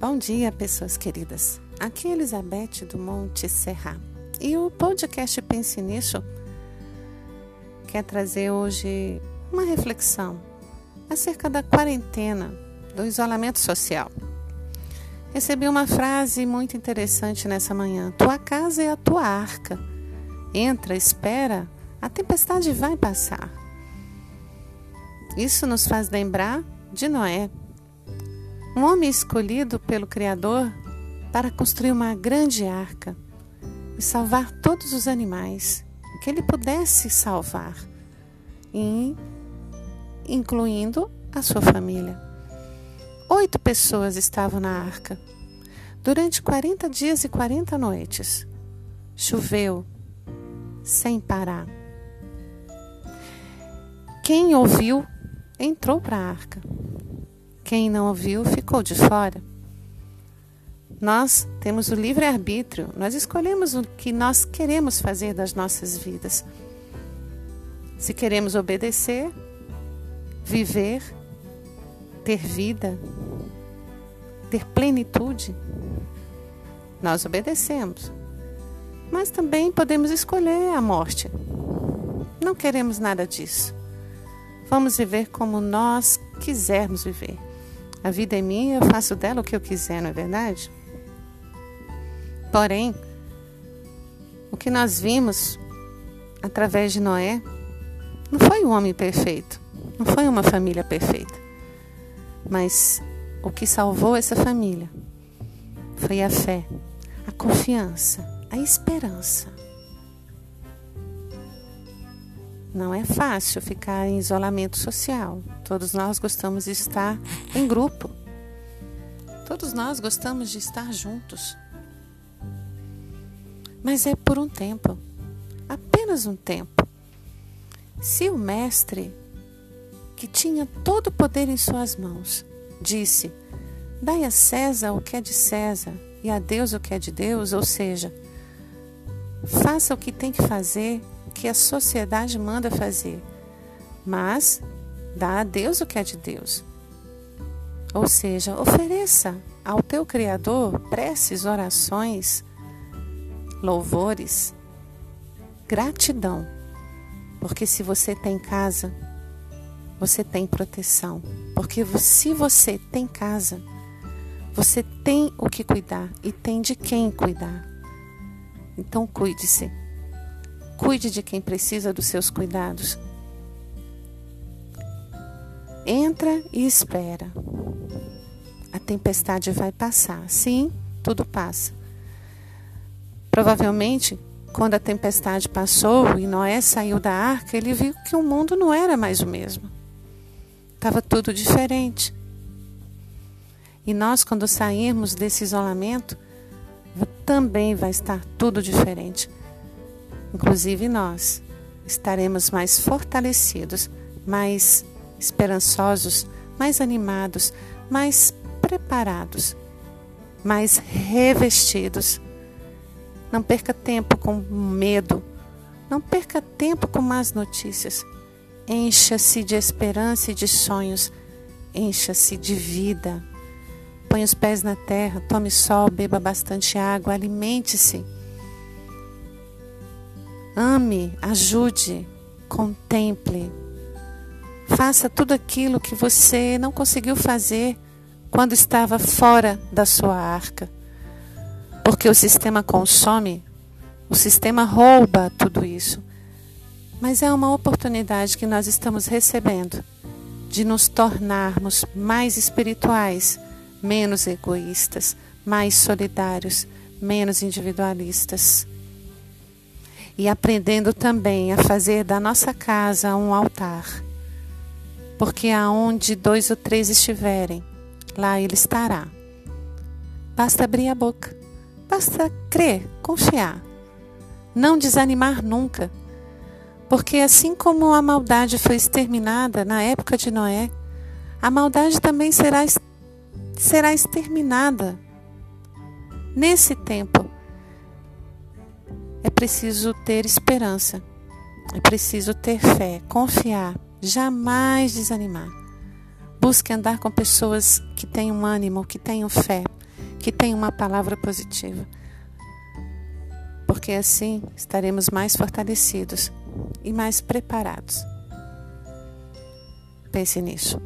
Bom dia, pessoas queridas. Aqui é Elizabeth do Monte Serra. E o podcast Pense Nisso quer trazer hoje uma reflexão acerca da quarentena, do isolamento social. Recebi uma frase muito interessante nessa manhã: Tua casa é a tua arca. Entra, espera, a tempestade vai passar. Isso nos faz lembrar de Noé, um homem escolhido pelo Criador para construir uma grande arca e salvar todos os animais que ele pudesse salvar, incluindo a sua família. Oito pessoas estavam na arca. Durante 40 dias e 40 noites, choveu sem parar. Quem ouviu entrou para a arca. Quem não ouviu ficou de fora. Nós temos o livre-arbítrio, nós escolhemos o que nós queremos fazer das nossas vidas. Se queremos obedecer, viver, ter vida, ter plenitude, nós obedecemos. Mas também podemos escolher a morte. Não queremos nada disso. Vamos viver como nós quisermos viver. A vida é minha, eu faço dela o que eu quiser, não é verdade? Porém, o que nós vimos através de Noé não foi um homem perfeito, não foi uma família perfeita, mas o que salvou essa família foi a fé, a confiança, a esperança. Não é fácil ficar em isolamento social. Todos nós gostamos de estar em grupo. Todos nós gostamos de estar juntos. Mas é por um tempo apenas um tempo. Se o Mestre, que tinha todo o poder em suas mãos, disse: Dai a César o que é de César e a Deus o que é de Deus, ou seja, faça o que tem que fazer que a sociedade manda fazer, mas dá a Deus o que é de Deus. Ou seja, ofereça ao teu Criador preces, orações, louvores, gratidão. Porque se você tem casa, você tem proteção. Porque se você tem casa, você tem o que cuidar e tem de quem cuidar. Então cuide-se. Cuide de quem precisa dos seus cuidados. Entra e espera. A tempestade vai passar. Sim, tudo passa. Provavelmente, quando a tempestade passou e Noé saiu da arca, ele viu que o mundo não era mais o mesmo. Estava tudo diferente. E nós, quando sairmos desse isolamento, também vai estar tudo diferente. Inclusive nós estaremos mais fortalecidos, mais esperançosos, mais animados, mais preparados, mais revestidos. Não perca tempo com medo, não perca tempo com más notícias. Encha-se de esperança e de sonhos, encha-se de vida. Põe os pés na terra, tome sol, beba bastante água, alimente-se. Ame, ajude, contemple. Faça tudo aquilo que você não conseguiu fazer quando estava fora da sua arca. Porque o sistema consome, o sistema rouba tudo isso. Mas é uma oportunidade que nós estamos recebendo de nos tornarmos mais espirituais, menos egoístas, mais solidários, menos individualistas e aprendendo também a fazer da nossa casa um altar. Porque aonde dois ou três estiverem, lá ele estará. Basta abrir a boca, basta crer, confiar, não desanimar nunca. Porque assim como a maldade foi exterminada na época de Noé, a maldade também será, será exterminada nesse tempo preciso ter esperança, é preciso ter fé, confiar, jamais desanimar. Busque andar com pessoas que tenham ânimo, que tenham fé, que tenham uma palavra positiva. Porque assim estaremos mais fortalecidos e mais preparados. Pense nisso.